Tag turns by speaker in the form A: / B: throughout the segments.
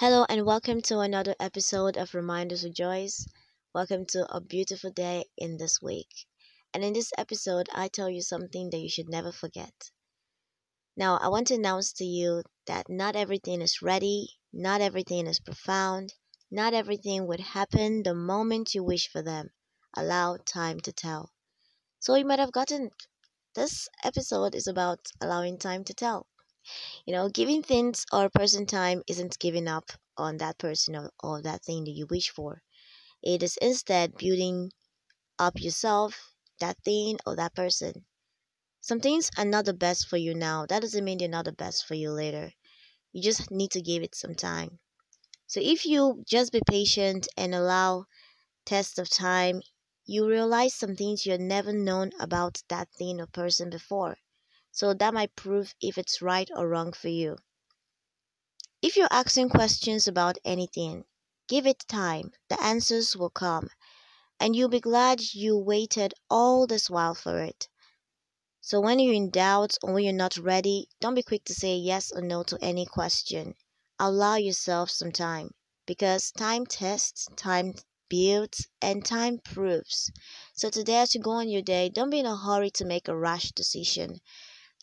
A: Hello and welcome to another episode of Reminders with Joyce. Welcome to a beautiful day in this week. And in this episode, I tell you something that you should never forget. Now, I want to announce to you that not everything is ready, not everything is profound, not everything would happen the moment you wish for them. Allow time to tell. So you might have gotten this episode is about allowing time to tell. You know, giving things or person time isn't giving up on that person or, or that thing that you wish for. It is instead building up yourself, that thing, or that person. Some things are not the best for you now. That doesn't mean they're not the best for you later. You just need to give it some time. So if you just be patient and allow test of time, you realize some things you had never known about that thing or person before. So that might prove if it's right or wrong for you. If you're asking questions about anything, give it time. The answers will come. And you'll be glad you waited all this while for it. So when you're in doubt or when you're not ready, don't be quick to say yes or no to any question. Allow yourself some time because time tests, time builds, and time proves. So today, as you go on your day, don't be in a hurry to make a rash decision.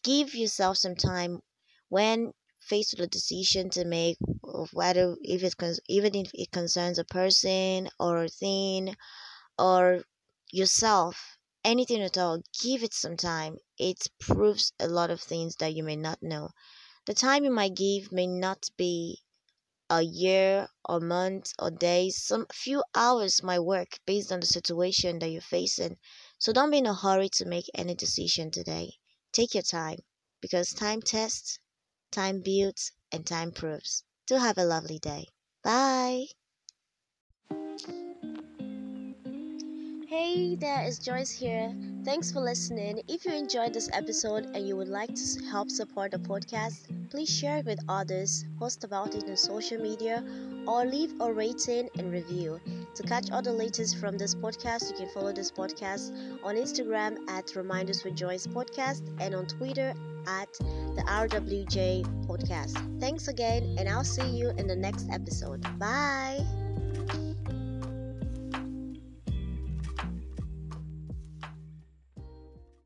A: Give yourself some time when faced with a decision to make of whether if it even if it concerns a person or a thing or yourself anything at all give it some time. It proves a lot of things that you may not know. The time you might give may not be a year or month or days some few hours might work based on the situation that you're facing. So don't be in a hurry to make any decision today take your time because time tests time builds and time proves. Do have a lovely day. Bye Hey there, it's Joyce here. Thanks for listening. If you enjoyed this episode and you would like to help support the podcast, please share it with others, post about it on social media, or leave a rating and review. To catch all the latest from this podcast, you can follow this podcast on Instagram at Reminders with Joyce Podcast and on Twitter at the RWJ Podcast. Thanks again, and I'll see you in the next episode. Bye.